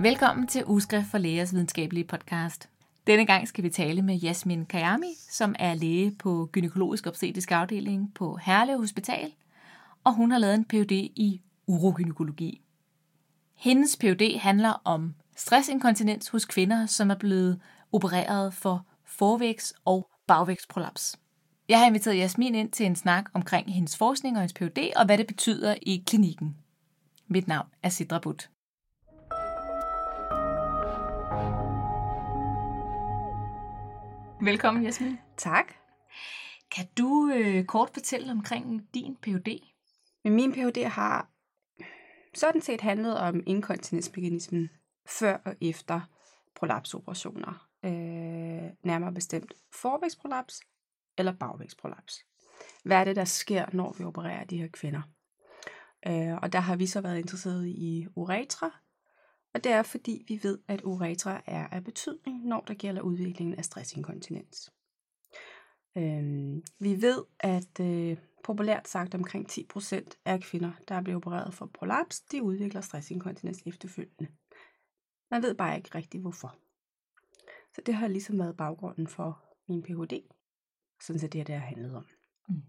Velkommen til Ugeskrift for Lægers videnskabelige podcast. Denne gang skal vi tale med Jasmin Kayami, som er læge på gynækologisk obstetrisk afdeling på Herlev Hospital, og hun har lavet en Ph.D. i urogynækologi. Hendes Ph.D. handler om stressinkontinens hos kvinder, som er blevet opereret for forvækst og bagvækstprolaps. Jeg har inviteret Jasmin ind til en snak omkring hendes forskning og hendes Ph.D. og hvad det betyder i klinikken. Mit navn er Sidra Butt. Velkommen, Jasmin. Tak. Kan du øh, kort fortælle omkring din Ph.D.? Men min Ph.D. har sådan set handlet om inkontinensmekanismen før og efter prolapsoperationer. Øh, nærmere bestemt forvægsprolaps eller bagvægsprolaps. Hvad er det, der sker, når vi opererer de her kvinder? Øh, og der har vi så været interesseret i uretra, og det er fordi vi ved, at uretra er af betydning, når der gælder udviklingen af stressinkontinens. Øhm, vi ved, at øh, populært sagt omkring 10% af kvinder, der er blevet opereret for prolaps, de udvikler stressinkontinens efterfølgende. Man ved bare ikke rigtig hvorfor. Så det har ligesom været baggrunden for min Ph.D. Sådan set det, det har handlet om. Mm.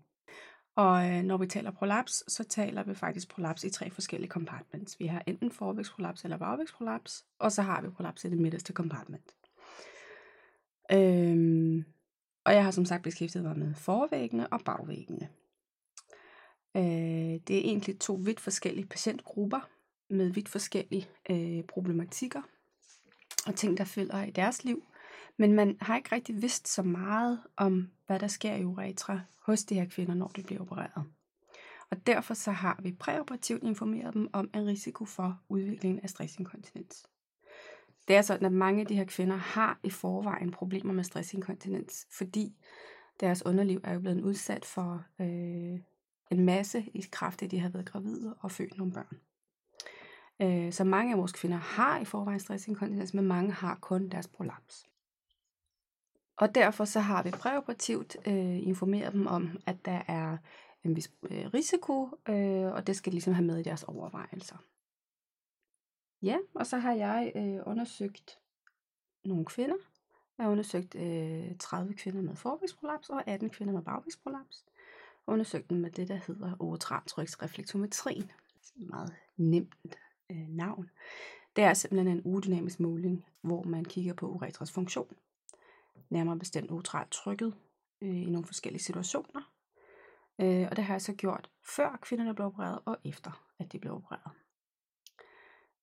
Og øh, når vi taler prolaps, så taler vi faktisk prolaps i tre forskellige compartments. Vi har enten forvægsprolaps eller bagvægsprolaps, og så har vi prolaps i det midterste compartment. Øhm, og jeg har som sagt beskæftiget mig med forvæggene og bagvæggene. Øh, det er egentlig to vidt forskellige patientgrupper med vidt forskellige øh, problematikker og ting, der følger i deres liv. Men man har ikke rigtig vidst så meget om, hvad der sker i uretra hos de her kvinder, når de bliver opereret. Og derfor så har vi præoperativt informeret dem om en risiko for udviklingen af stressinkontinens. Det er sådan, at mange af de her kvinder har i forvejen problemer med stressinkontinens, fordi deres underliv er jo blevet udsat for øh, en masse i kraft af, at de har været gravide og født nogle børn. Øh, så mange af vores kvinder har i forvejen stressinkontinens, men mange har kun deres prolaps. Og derfor så har vi præoperativt øh, informeret dem om, at der er en vis øh, risiko, øh, og det skal ligesom have med i deres overvejelser. Ja, og så har jeg øh, undersøgt nogle kvinder. Jeg har undersøgt øh, 30 kvinder med forvægtsprolaps og 18 kvinder med bagvægsprolaps. Undersøgt dem med det, der hedder otraltryksreflektometri. Det er et meget nemt øh, navn. Det er simpelthen en udynamisk måling, hvor man kigger på uretras funktion nærmere bestemt neutralt trykket øh, i nogle forskellige situationer. Øh, og det har jeg så gjort før kvinderne blev opereret og efter at de blev opereret.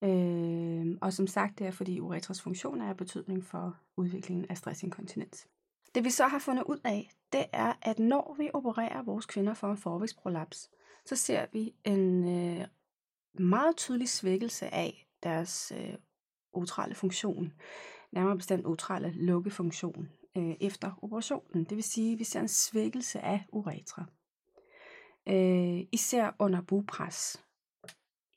Øh, og som sagt, det er fordi uretras funktion er af betydning for udviklingen af stressinkontinens. Det vi så har fundet ud af, det er, at når vi opererer vores kvinder for en forvækstprolaps, så ser vi en øh, meget tydelig svækkelse af deres øh, utrale funktion nærmere bestemt utrale lukkefunktion øh, efter operationen. Det vil sige, at vi ser en svækkelse af uretra. Øh, især under bugpres.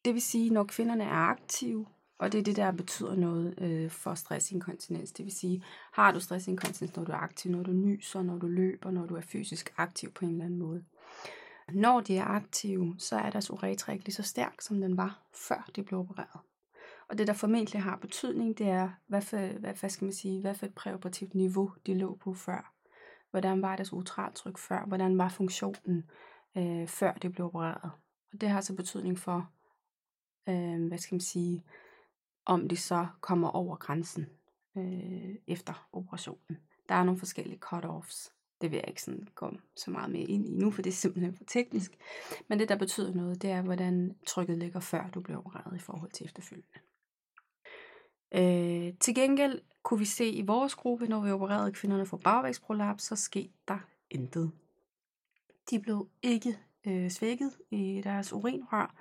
Det vil sige, når kvinderne er aktive, og det er det, der betyder noget øh, for stressinkontinens. Det vil sige, har du stressinkontinens, når du er aktiv, når du nyser, når du løber, når du er fysisk aktiv på en eller anden måde. Når de er aktive, så er deres uretra ikke lige så stærk, som den var, før de blev opereret. Og det, der formentlig har betydning, det er, hvad, for, hvad, hvad skal man sige, hvad for et præoperativt niveau de lå på før. Hvordan var deres ultraltryk før? Hvordan var funktionen, øh, før det blev opereret? Og det har så betydning for, øh, hvad skal man sige, om de så kommer over grænsen øh, efter operationen. Der er nogle forskellige cut-offs. Det vil jeg ikke sådan gå så meget mere ind i nu, for det er simpelthen for teknisk. Men det, der betyder noget, det er, hvordan trykket ligger før du bliver opereret i forhold til efterfølgende. Øh, til gengæld kunne vi se i vores gruppe, når vi opererede kvinderne for bagvægsprolaps, så skete der intet. De blev ikke øh, svækket i deres urinrør.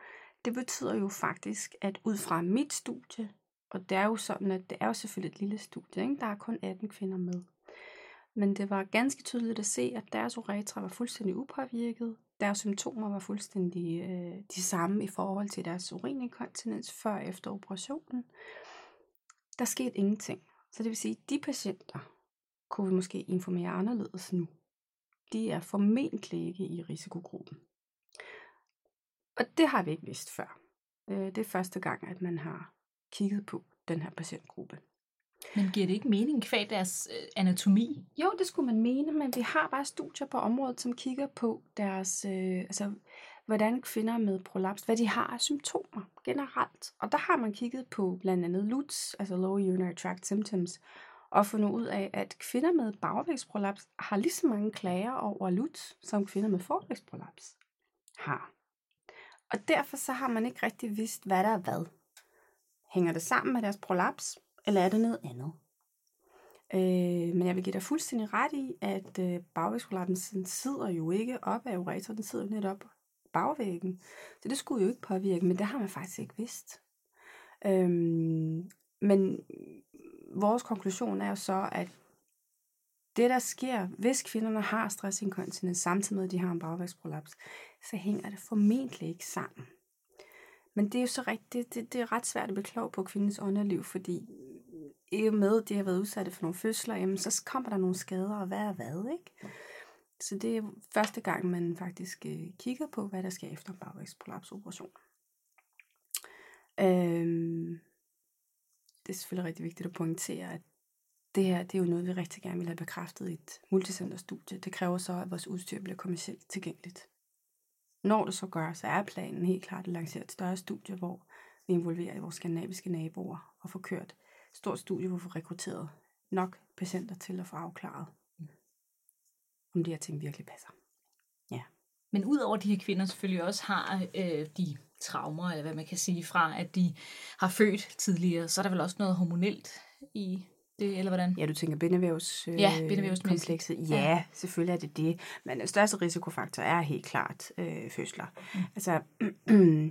Det betyder jo faktisk, at ud fra mit studie, og det er jo sådan, at det er jo selvfølgelig et lille studie, ikke? der er kun 18 kvinder med. Men det var ganske tydeligt at se, at deres uretra var fuldstændig upåvirket. Deres symptomer var fuldstændig øh, de samme i forhold til deres urininkontinens før og efter operationen. Der skete ingenting. Så det vil sige, at de patienter kunne vi måske informere anderledes nu. De er formentlig ikke i risikogruppen. Og det har vi ikke vidst før. Øh, det er første gang, at man har kigget på den her patientgruppe. Men giver det ikke mening kvad deres øh, anatomi? Jo, det skulle man mene, men vi har bare studier på området, som kigger på deres, øh, altså, hvordan kvinder med prolaps, hvad de har af symptomer generelt. Og der har man kigget på blandt andet LUTS, altså Low Urinary Tract Symptoms, og fundet ud af, at kvinder med bagvægsprolaps har lige så mange klager over LUTS, som kvinder med forvægsprolaps har. Og derfor så har man ikke rigtig vidst, hvad der er hvad. Hænger det sammen med deres prolaps, eller er det noget andet? Øh, men jeg vil give dig fuldstændig ret i, at øh, bagvægsprolapsen sidder jo ikke op af ureter, den sidder jo netop bagvæggen. Så det skulle jo ikke påvirke, men det har man faktisk ikke vidst. Øhm, men vores konklusion er jo så, at det, der sker, hvis kvinderne har stressinkontinens, samtidig med, at de har en bagvægsprolaps, så hænger det formentlig ikke sammen. Men det er jo så rigtigt, det, det, det er ret svært at blive klog på kvindens underliv, fordi i og med, at de har været udsatte for nogle fødsler, jamen, så kommer der nogle skader, og hvad er hvad, ikke? Så det er første gang, man faktisk øh, kigger på, hvad der sker efter en bagvægsprolapsoperation. Øhm, det er selvfølgelig rigtig vigtigt at pointere, at det her det er jo noget, vi rigtig gerne vil have bekræftet i et multicenterstudie. Det kræver så, at vores udstyr bliver kommercielt tilgængeligt. Når det så gør, så er planen helt klart at lancere et større studie, hvor vi involverer vores skandinaviske naboer og får kørt et stort studie, hvor vi får rekrutteret nok patienter til at få afklaret, om de her ting virkelig passer. Ja. Men udover de her kvinder selvfølgelig også har øh, de traumer, eller hvad man kan sige, fra at de har født tidligere, så er der vel også noget hormonelt i det, eller hvordan? Ja, du tænker bindevævs, øh, ja, bindevævskomplekset. Ja, ja, selvfølgelig er det det. Men den største risikofaktor er helt klart øh, fødsler. Mm. Altså,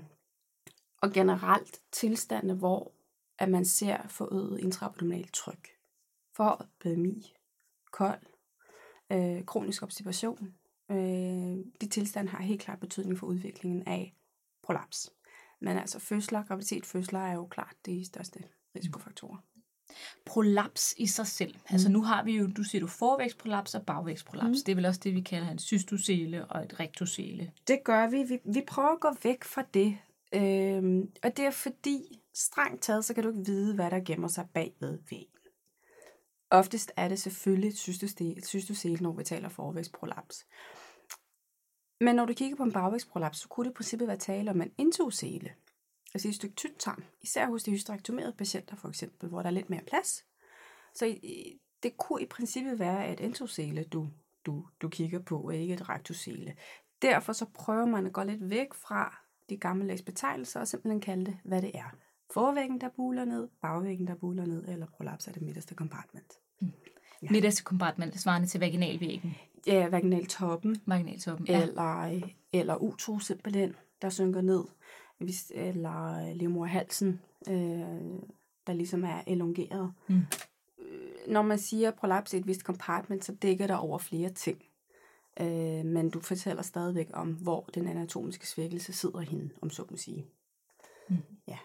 og generelt tilstande, hvor at man ser forøget intraabdominalt tryk, for BMI, kold, øh, kronisk obstipation. Øh, de tilstande har helt klart betydning for udviklingen af prolaps. Men altså fødsler, graviditet, fødsler er jo klart de største risikofaktorer. Prolaps i sig selv. Mm. Altså nu har vi jo, du siger du forvægsprolaps og bagvægsprolaps. Mm. Det er vel også det, vi kalder en cystosele og et rektosele. Det gør vi. Vi, vi prøver at gå væk fra det. Øhm, og det er fordi, strengt taget, så kan du ikke vide, hvad der gemmer sig bagved væggen. Oftest er det selvfølgelig et cystocele, når vi taler forvægsprolaps. Men når du kigger på en bagvægsprolaps, så kunne det i princippet være tale om en intusele, Altså et stykke tyndtarm. Især hos de hysterektomerede patienter for eksempel, hvor der er lidt mere plads. Så det kunne i princippet være et intosele, du, du, du kigger på, og ikke et rektosele. Derfor så prøver man at gå lidt væk fra de gamle betegnelser og simpelthen kalde det, hvad det er. Forvæggen, der buler ned, bagvæggen, der buler ned, eller prolaps af det midterste compartment. Mm. Ja. Midterste compartment, svarende til vaginalvæggen. Ja, vaginaltoppen. Vaginaltoppen, ja. Eller, eller utro simpelthen, der synker ned. Eller livmorhalsen, øh, der ligesom er elongeret. Mm. Når man siger prolaps i et vist compartment, så dækker der over flere ting. Øh, men du fortæller stadigvæk om, hvor den anatomiske svækkelse sidder hende, om så må sige. Mm. Ja.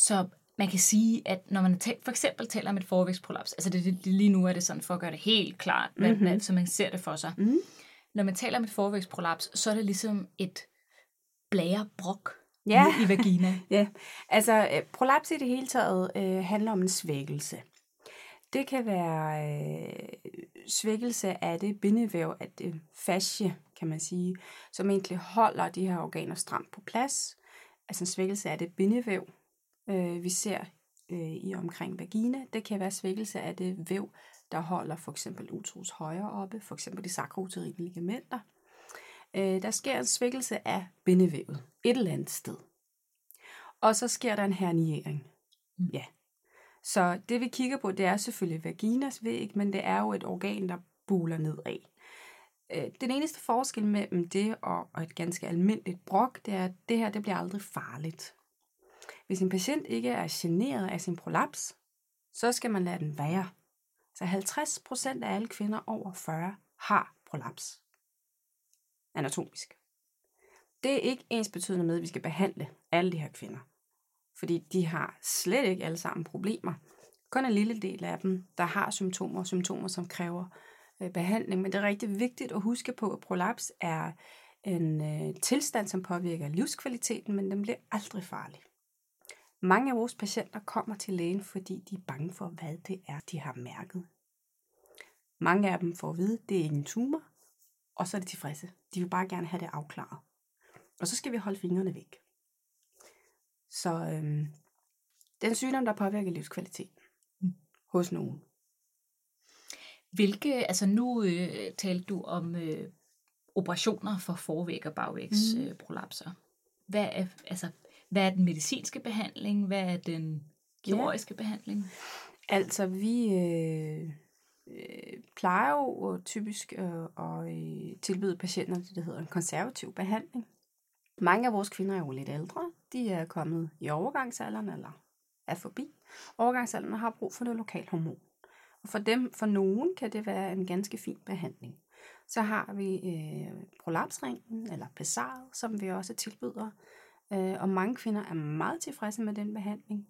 Så man kan sige, at når man for eksempel taler om et forvægtsprolaps, altså det, det, lige nu er det sådan for at gøre det helt klart, hvad, mm-hmm. hvad, så man ser det for sig. Mm-hmm. Når man taler om et forvægtsprolaps, så er det ligesom et blærebrok ja. i vagina. ja, altså øh, prolaps i det hele taget øh, handler om en svækkelse. Det kan være øh, svækkelse af det bindevæv, af det fascie, kan man sige, som egentlig holder de her organer stramt på plads. Altså en svækkelse af det bindevæv, øh, vi ser øh, i omkring vagina. Det kan være svækkelse af det væv, der holder for eksempel utros højre oppe, for eksempel de sakrouterine ligamenter. Øh, der sker en svækkelse af bindevævet et eller andet sted. Og så sker der en herniering. Mm. Ja. Så det vi kigger på, det er selvfølgelig vaginas væg, men det er jo et organ, der buler nedad. Øh, den eneste forskel mellem det og et ganske almindeligt brok, det er, at det her det bliver aldrig farligt. Hvis en patient ikke er generet af sin prolaps, så skal man lade den være. Så 50% af alle kvinder over 40 har prolaps. Anatomisk. Det er ikke ens betydende med, at vi skal behandle alle de her kvinder. Fordi de har slet ikke alle sammen problemer. Kun en lille del af dem, der har symptomer, symptomer som kræver øh, behandling. Men det er rigtig vigtigt at huske på, at prolaps er en øh, tilstand, som påvirker livskvaliteten, men den bliver aldrig farlig. Mange af vores patienter kommer til lægen, fordi de er bange for, hvad det er, de har mærket. Mange af dem får at vide, at det er ikke en tumor, og så er de tilfredse. De vil bare gerne have det afklaret. Og så skal vi holde fingrene væk. Så øhm, den sygdom, der påvirker livskvalitet mm. hos nogen. Hvilke, altså nu øh, talte du om øh, operationer for forvæg og bagvægs mm. øh, prolapser. Hvad er, altså, hvad er den medicinske behandling? Hvad er den kirurgiske ja. behandling? Altså, vi øh, øh, plejer jo typisk øh, at øh, tilbyde patienter det, der hedder en konservativ behandling. Mange af vores kvinder er jo lidt ældre. De er kommet i overgangsalderen eller er forbi overgangsalderen har brug for noget lokal hormon. Og for dem, for nogen, kan det være en ganske fin behandling. Så har vi øh, prolapsringen, eller pesaret, som vi også tilbyder. Øh, og mange kvinder er meget tilfredse med den behandling.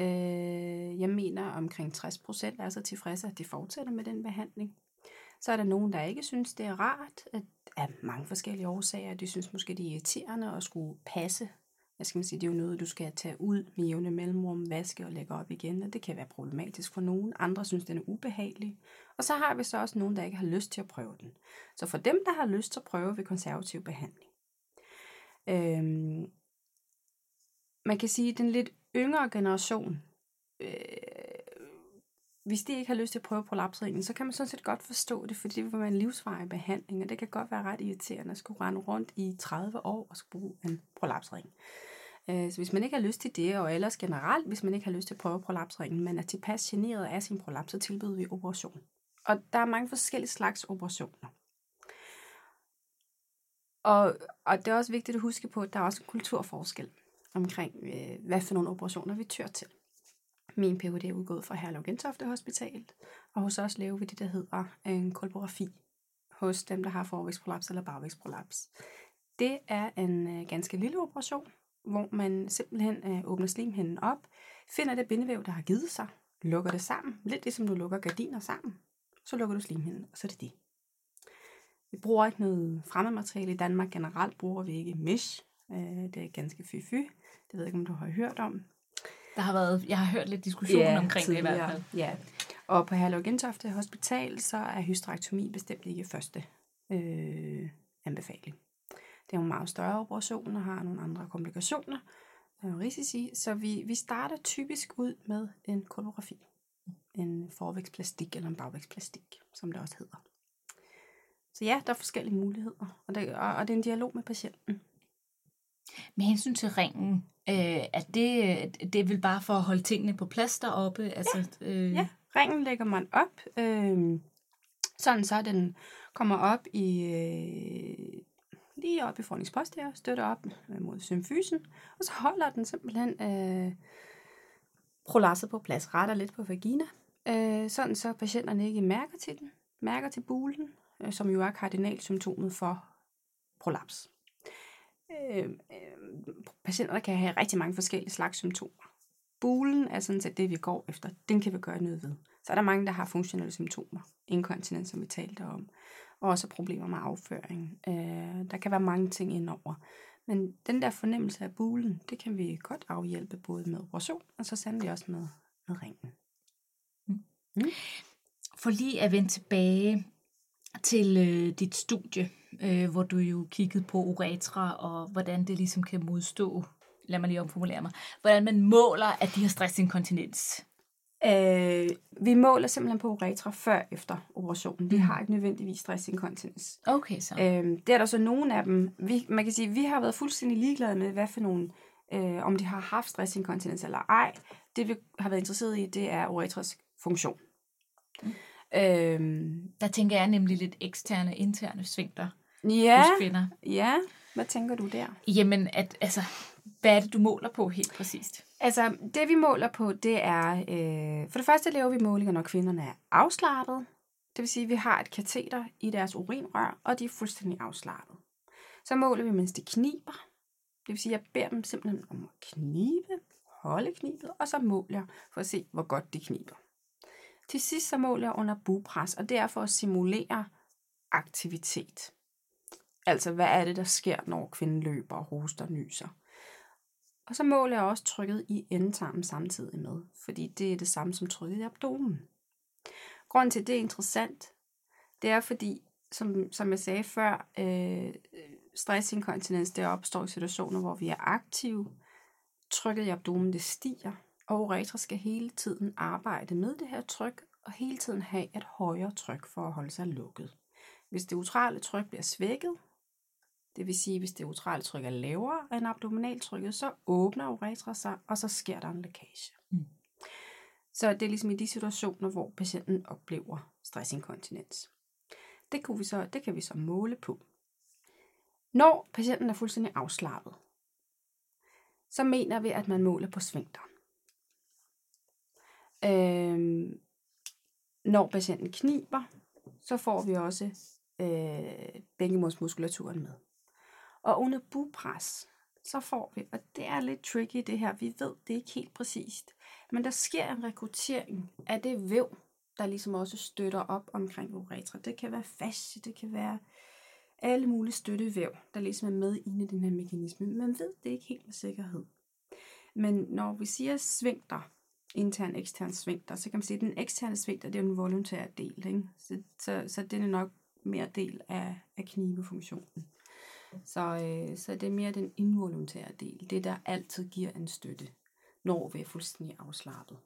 Øh, jeg mener, omkring 60 procent er så tilfredse, at de fortsætter med den behandling. Så er der nogen, der ikke synes, det er rart, at af mange forskellige årsager. De synes måske, det er irriterende at skulle passe. Jeg skal man sige, det er jo noget, du skal tage ud med jævne mellemrum, vaske og lægge op igen, og det kan være problematisk for nogen. Andre synes, den er ubehagelig. Og så har vi så også nogen, der ikke har lyst til at prøve den. Så for dem, der har lyst, til at prøve ved konservativ behandling. Øhm, man kan sige, den lidt yngre generation, øh, hvis de ikke har lyst til at prøve prolapsringen, så kan man sådan set godt forstå det, fordi det vil være en livsvarig behandling, og det kan godt være ret irriterende at skulle rende rundt i 30 år og skulle bruge en prolapsring. Øh, så hvis man ikke har lyst til det, og ellers generelt, hvis man ikke har lyst til at prøve prolapsringen, men er tilpas generet af sin prolaps, så tilbyder vi operation. Og der er mange forskellige slags operationer. Og, og det er også vigtigt at huske på, at der er også en kulturforskel omkring, øh, hvad for nogle operationer vi tør til. Min Ph.D. er udgået fra Herlev Gentofte Hospital, og hos os laver vi det, der hedder en kolpografi hos dem, der har forvækstprolaps eller bagvækstprolaps. Det er en øh, ganske lille operation, hvor man simpelthen øh, åbner slimhinden op, finder det bindevæv, der har givet sig, lukker det sammen, lidt ligesom du lukker gardiner sammen, så lukker du slimhinden, og så er det det. Vi bruger ikke noget fremmedmateriale i Danmark. Generelt bruger vi ikke mesh. Øh, det er ganske fy-fy. Det ved jeg ikke, om du har hørt om. Der har været, jeg har hørt lidt diskussion ja, omkring tidligere. det i hvert fald. Ja, og på Herlev Gentofte Hospital, så er hysterektomi bestemt ikke første øh, anbefaling. Det er en meget større operation og har nogle andre komplikationer og risici, så vi, vi starter typisk ud med en kolografi. En forvægtsplastik eller en bagvægtsplastik, som det også hedder. Så ja, der er forskellige muligheder, og det, og, og det er en dialog med patienten. Med hensyn til ringen, øh, er det, det er vel bare for at holde tingene på plads deroppe? Altså, ja. Øh... ja, ringen lægger man op, øh, sådan så den kommer op i... Øh, lige op i forningspost her, støtter op mod symfysen, og så holder den simpelthen øh, prolapset på plads, retter lidt på vagina, øh, sådan så patienterne ikke mærker til den, mærker til bulen, øh, som jo er kardinalsymptomet for prolaps. Øh, øh, patienter kan have rigtig mange forskellige slags symptomer. Bulen er sådan set det, vi går efter. Den kan vi gøre noget ved. Så er der mange, der har funktionelle symptomer. Inkontinens, som vi talte om. Og også problemer med afføring. Øh, der kan være mange ting indover. Men den der fornemmelse af bulen, det kan vi godt afhjælpe både med operation, og så sandelig også med, med ringen. Mm. Mm. For lige at vende tilbage til øh, dit studie, øh, hvor du jo kiggede på uretra, og hvordan det ligesom kan modstå, lad mig lige omformulere mig, hvordan man måler, at de har stressinkontinens. Øh, vi måler simpelthen på uretra før efter operationen. De mm. har ikke nødvendigvis stressinkontinens. Okay, så. Øh, det er der så nogle af dem. Vi, man kan sige, vi har været fuldstændig ligeglade med, hvad for nogle, øh, om de har haft stressinkontinens eller ej. Det vi har været interesseret i, det er uretras funktion. Mm. Øhm, der tænker jeg nemlig lidt eksterne og interne svingter ja, hos kvinder. Ja, hvad tænker du der? Jamen, at, altså, hvad er det, du måler på helt præcist? Altså, det vi måler på, det er, øh, for det første laver vi målinger, når kvinderne er afslappet. Det vil sige, at vi har et kateter i deres urinrør, og de er fuldstændig afslappet. Så måler vi, mens de kniber. Det vil sige, at jeg beder dem simpelthen om at knibe, holde knibet, og så måler for at se, hvor godt de kniber. Til sidst så måler jeg under bugpres, og det er for at simulere aktivitet. Altså, hvad er det, der sker, når kvinden løber og hoster og nyser? Og så måler jeg også trykket i endetarmen samtidig med, fordi det er det samme som trykket i abdomen. Grunden til, at det er interessant, det er fordi, som, som jeg sagde før, øh, stressinkontinens, det opstår i situationer, hvor vi er aktive. Trykket i abdomen, det stiger, og uretra skal hele tiden arbejde med det her tryk, og hele tiden have et højere tryk for at holde sig lukket. Hvis det utrale tryk bliver svækket, det vil sige, hvis det utrale tryk er lavere end abdominaltrykket, så åbner uretra sig, og så sker der en lækage. Mm. Så det er ligesom i de situationer, hvor patienten oplever stressinkontinens. Det, kunne vi så, det kan vi så måle på. Når patienten er fuldstændig afslappet, så mener vi, at man måler på svingter. Øhm, når patienten kniber, så får vi også øh, bænkemundsmuskulaturen med. Og under bupres, så får vi, og det er lidt tricky det her, vi ved det ikke helt præcist, men der sker en rekruttering af det væv, der ligesom også støtter op omkring uretra. Det kan være fascie, det kan være alle mulige støttevæv, der ligesom er med inde i den her mekanisme. Man ved det ikke helt med sikkerhed. Men når vi siger svingter, intern ekstern svingter, så kan man sige, at den eksterne svingter, det er en volontær del. Ikke? Så, så, så det er nok mere del af, af knibefunktionen. Så, øh, så det er mere den involuntære del, det der altid giver en støtte, når vi er fuldstændig afslappet.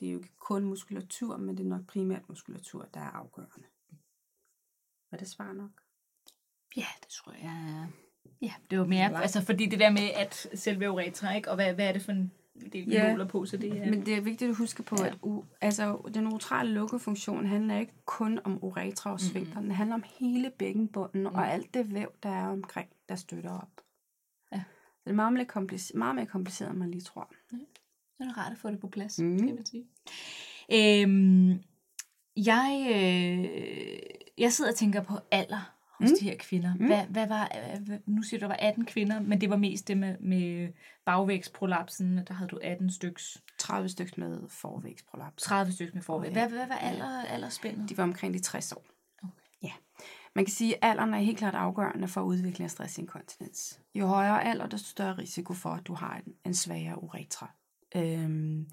Det er jo ikke kun muskulatur, men det er nok primært muskulatur, der er afgørende. Var det svar nok? Ja, det tror jeg. Ja, det var mere, altså fordi det der med, at selve uretra, ikke? og hvad, hvad er det for en det, vi ja, måler på, så det er... men det er vigtigt at huske på, ja. at u, altså, den uretrale lukkefunktion handler ikke kun om uretra og svingter, mm-hmm. den handler om hele bækkenbunden mm. og alt det væv, der er omkring, der støtter op. Ja. Så det er meget mere, kompliceret, meget mere kompliceret, end man lige tror. Ja. Så er det rart at få det på plads, mm. kan man sige. Øhm, jeg, øh, jeg sidder og tænker på alder hos mm. de her kvinder. Mm. Hvad, hvad var, øh, nu siger du, der var 18 kvinder, men det var mest det med, med bagvægsprolapsen. Der havde du 18 styks. 30 styks med forvægsprolaps. 30 styks med forvæg. Hvad, hvad var alder, aldersspændet? De var omkring de 60 år. Okay. Ja. Man kan sige, at alderen er helt klart afgørende for udvikling af stressinkontinens. Jo højere alder, desto større risiko for, at du har en, en svagere uretra. Øhm,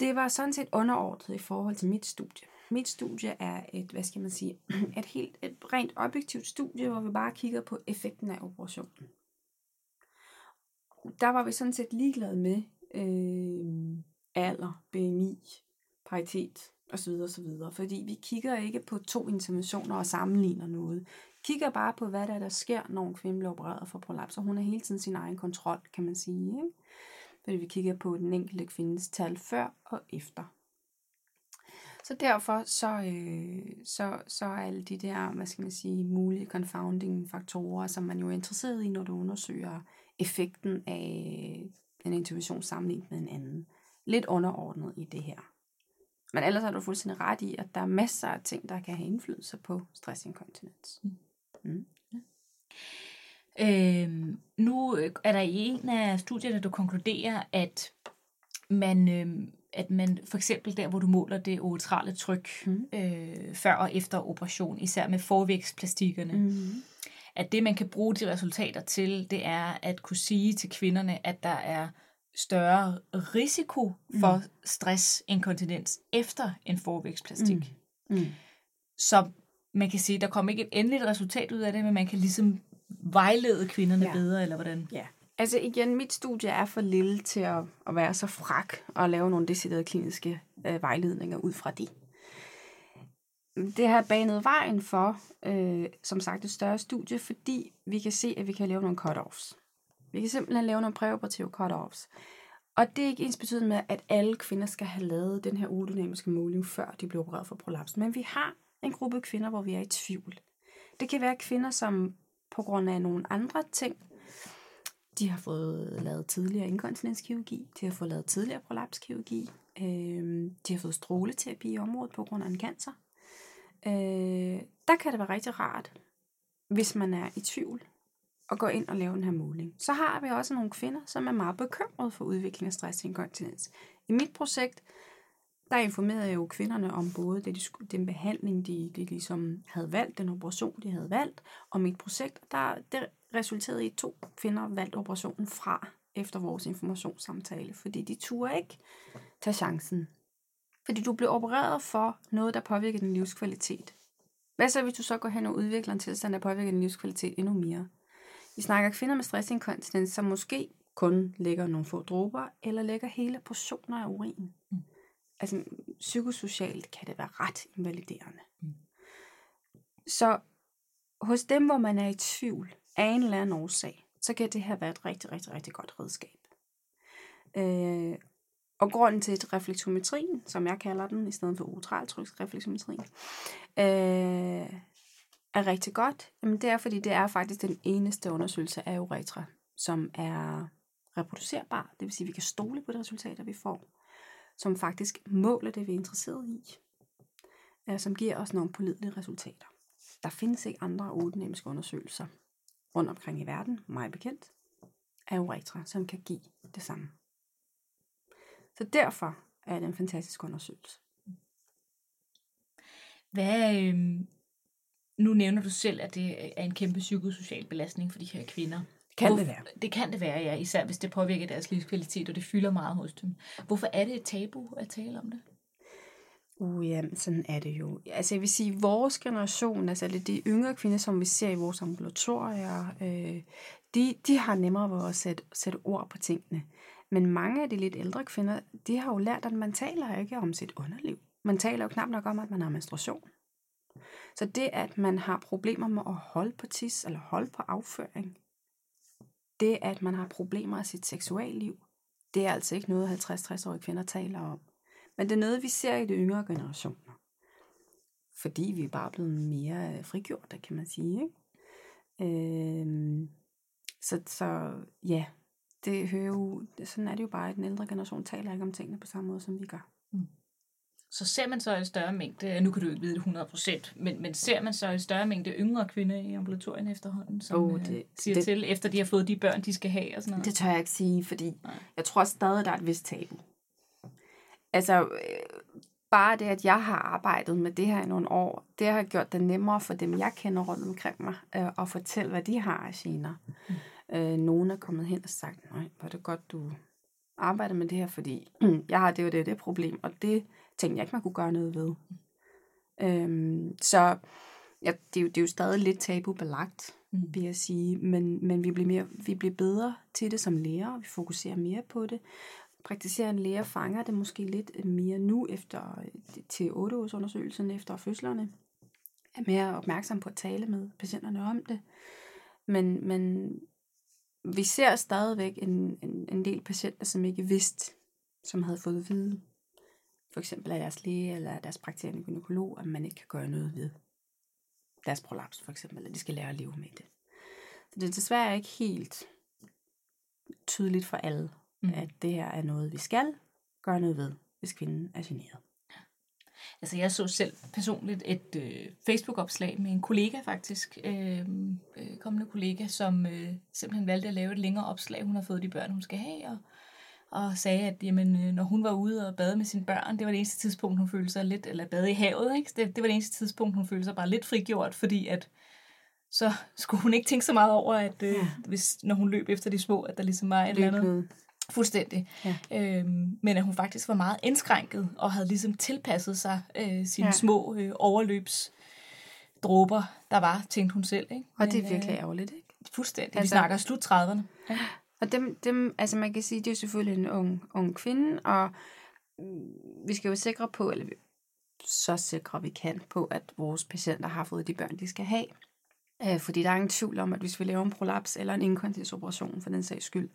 det var sådan set underordnet i forhold til mit studie. Mit studie er et, hvad skal man sige, et helt et rent objektivt studie, hvor vi bare kigger på effekten af operationen. Der var vi sådan set ligeglade med øh, alder, BMI, paritet osv. osv. Fordi vi kigger ikke på to interventioner og sammenligner noget. Kigger bare på, hvad der, er, der sker, når en kvinde bliver opereret for prolaps, og hun er hele tiden sin egen kontrol, kan man sige. Ikke? Fordi vi kigger på den enkelte kvindes tal før og efter så derfor så, øh, så, så er alle de der, hvad skal man sige, mulige confounding faktorer, som man jo er interesseret i, når du undersøger effekten af en intervention sammenlignet med en anden. Lidt underordnet i det her. Men ellers har du fuldstændig ret i, at der er masser af ting, der kan have indflydelse på stressinkontinens. Mm. Mm. Ja. Øhm, nu er der i en af studierne, du konkluderer, at man, øh, at man for eksempel der, hvor du måler det uretrale tryk mm. øh, før og efter operation, især med forvækstplastikkerne, mm. at det, man kan bruge de resultater til, det er at kunne sige til kvinderne, at der er større risiko for mm. stressinkontinens efter en forvækstplastik. Mm. Mm. Så man kan sige, der kommer ikke et endeligt resultat ud af det, men man kan ligesom vejlede kvinderne ja. bedre, eller hvordan? Ja, Altså igen, mit studie er for lille til at, at være så frak og lave nogle deciderede kliniske øh, vejledninger ud fra det. Det har banet vejen for, øh, som sagt, et større studie, fordi vi kan se, at vi kan lave nogle cut-offs. Vi kan simpelthen lave nogle præoperative cut-offs. Og det er ikke ens betydende med, at alle kvinder skal have lavet den her udynamiske måling, før de bliver opereret for prolaps. Men vi har en gruppe kvinder, hvor vi er i tvivl. Det kan være kvinder, som på grund af nogle andre ting de har fået lavet tidligere inkontinenskirurgi, de har fået lavet tidligere prolapskirurgi, øh, de har fået stråleterapi i området på grund af en cancer. Øh, der kan det være rigtig rart, hvis man er i tvivl, at gå ind og lave den her måling. Så har vi også nogle kvinder, som er meget bekymrede for udvikling af stressinkontinens. I mit projekt, der informerede jeg jo kvinderne om både det, de, skulle- den behandling, de, de ligesom havde valgt, den operation, de havde valgt, og mit projekt. Der, der resulterede i, at to kvinder valgte operationen fra efter vores informationssamtale, fordi de turde ikke tage chancen. Fordi du blev opereret for noget, der påvirker din livskvalitet. Hvad så, hvis du så går hen og udvikler en tilstand, der påvirker din livskvalitet endnu mere? Vi snakker kvinder med stressinkontinens, som måske kun lægger nogle få dråber, eller lægger hele portioner af urin. Mm. Altså, psykosocialt kan det være ret invaliderende. Mm. Så hos dem, hvor man er i tvivl af en eller anden årsag, så kan det her være et rigtig, rigtig, rigtig godt redskab. Øh, og grunden til at reflektometrien, som jeg kalder den, i stedet for utraltryksreflektometrien, øh, er rigtig godt, jamen det er, fordi det er faktisk den eneste undersøgelse af uretra, som er reproducerbar. Det vil sige, at vi kan stole på de resultater, vi får, som faktisk måler det, vi er interesseret i, øh, som giver os nogle pålidelige resultater. Der findes ikke andre odynamiske undersøgelser rundt omkring i verden, mig bekendt, af uretra, som kan give det samme. Så derfor er det en fantastisk undersøgelse. Hvad, øh, nu nævner du selv, at det er en kæmpe psykosocial belastning for de her kvinder. Kan Hvor- det være? Det kan det være, ja. Især hvis det påvirker deres livskvalitet, og det fylder meget hos dem. Hvorfor er det et tabu at tale om det? Uh, ja, sådan er det jo. Altså jeg vil sige, vores generation, altså det de yngre kvinder, som vi ser i vores ambulatorier, øh, de, de har nemmere ved at sætte, sætte ord på tingene. Men mange af de lidt ældre kvinder, de har jo lært, at man taler ikke om sit underliv. Man taler jo knap nok om, at man har menstruation. Så det, at man har problemer med at holde på tis, eller holde på afføring, det, at man har problemer i sit seksualliv, det er altså ikke noget, 50-60-årige kvinder taler om. Men det er noget, vi ser i de yngre generationer. Fordi vi er bare blevet mere frigjorte, kan man sige. Ikke? Øhm, så, så ja, det hører jo, sådan er det jo bare, at den ældre generation taler ikke om tingene på samme måde, som vi gør. Så ser man så en større mængde, nu kan du ikke vide det 100%, men, men ser man så en større mængde yngre kvinder i ambulatorien efterhånden, som oh, det- siger det, til, efter de har fået de børn, de skal have og sådan noget? Det tør jeg ikke sige, fordi Nej. jeg tror stadig, der er et vist tabu. Altså, øh, bare det, at jeg har arbejdet med det her i nogle år, det har gjort det nemmere for dem, jeg kender rundt omkring mig, øh, at fortælle, hvad de har af gener. Mm. Øh, nogen er kommet hen og sagt, nej, hvor er det godt, du arbejder med det her, fordi jeg har det og det og det problem, og det tænkte jeg ikke, man kunne gøre noget ved. Øhm, så ja, det, er jo, det er jo stadig lidt tabubelagt, Mm. vil jeg sige, men, men vi, bliver mere, vi bliver bedre til det som læger, og vi fokuserer mere på det. Praktiserende læger fanger det måske lidt øh, mere nu efter øh, til 8 års undersøgelsen efter fødslerne. Er mere opmærksom på at tale med patienterne om det. Men, men vi ser stadigvæk en, en, en del patienter, som ikke vidste, som havde fået at vide, for eksempel af deres læge eller af deres praktiserende gynekolog, at man ikke kan gøre noget ved deres prolaps for eksempel, eller de skal lære at leve med det. Så det er desværre ikke helt tydeligt for alle, Mm. at det her er noget, vi skal gøre noget ved, hvis kvinden er generet. Altså jeg så selv personligt et øh, Facebook-opslag med en kollega faktisk, øh, øh, kommende kollega, som øh, simpelthen valgte at lave et længere opslag. Hun har fået de børn, hun skal have, og, og sagde, at jamen, øh, når hun var ude og bade med sine børn, det var det eneste tidspunkt, hun følte sig lidt, eller bade i havet, ikke? Det, det var det eneste tidspunkt, hun følte sig bare lidt frigjort, fordi at så skulle hun ikke tænke så meget over, at øh, Ja. hvis, når hun løb efter de små, at der ligesom var et eller andet. Fuldstændig. Ja. Øhm, men at hun faktisk var meget indskrænket og havde ligesom tilpasset sig øh, sine Ja. små øh, overløbsdråber, der var, tænkte hun selv. Ikke? Og det er Men, virkelig Øh, ærgerligt, ikke? fuldstændig. Altså, Vi snakker slut 30'erne. Ja. Og dem, dem, altså man kan sige, det er jo selvfølgelig en ung, ung kvinde, og mm, vi skal jo sikre på, eller så sikre vi kan på, at vores patienter har fået de børn, de skal have. Øh, fordi der er ingen tvivl om, at hvis vi laver en prolaps eller en inkontinensoperation for den sags skyld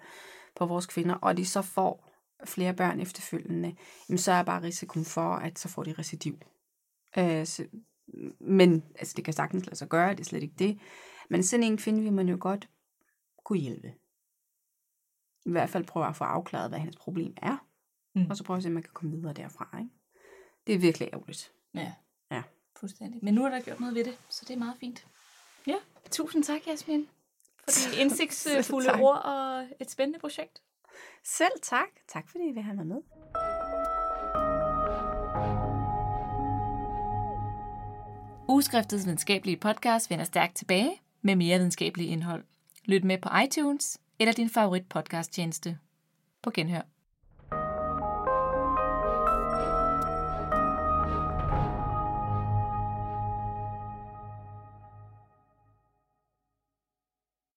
på vores kvinder, og de så får flere børn efterfølgende, jamen, så er bare risikoen for, at så får de recidiv. Øh, så, men altså, det kan sagtens lade sig gøre, det er slet ikke det. Men sådan en kvinde vil man jo godt kunne hjælpe i hvert fald prøve at få afklaret, hvad hendes problem er. Mm. Og så prøve at se, om man kan komme videre derfra. Ikke? Det er virkelig ærgerligt. ja. Ja. Fuldstændig. Men nu er der gjort noget ved det, så det er meget fint. Ja, tusind tak, Jasmin, for dine indsigtsfulde ord og et spændende projekt. Selv tak. Tak fordi I vil have mig med. Uskriftets videnskabelige podcast vender stærkt tilbage med mere videnskabeligt indhold. Lyt med på iTunes eller din favorit podcast tjeneste. På genhør.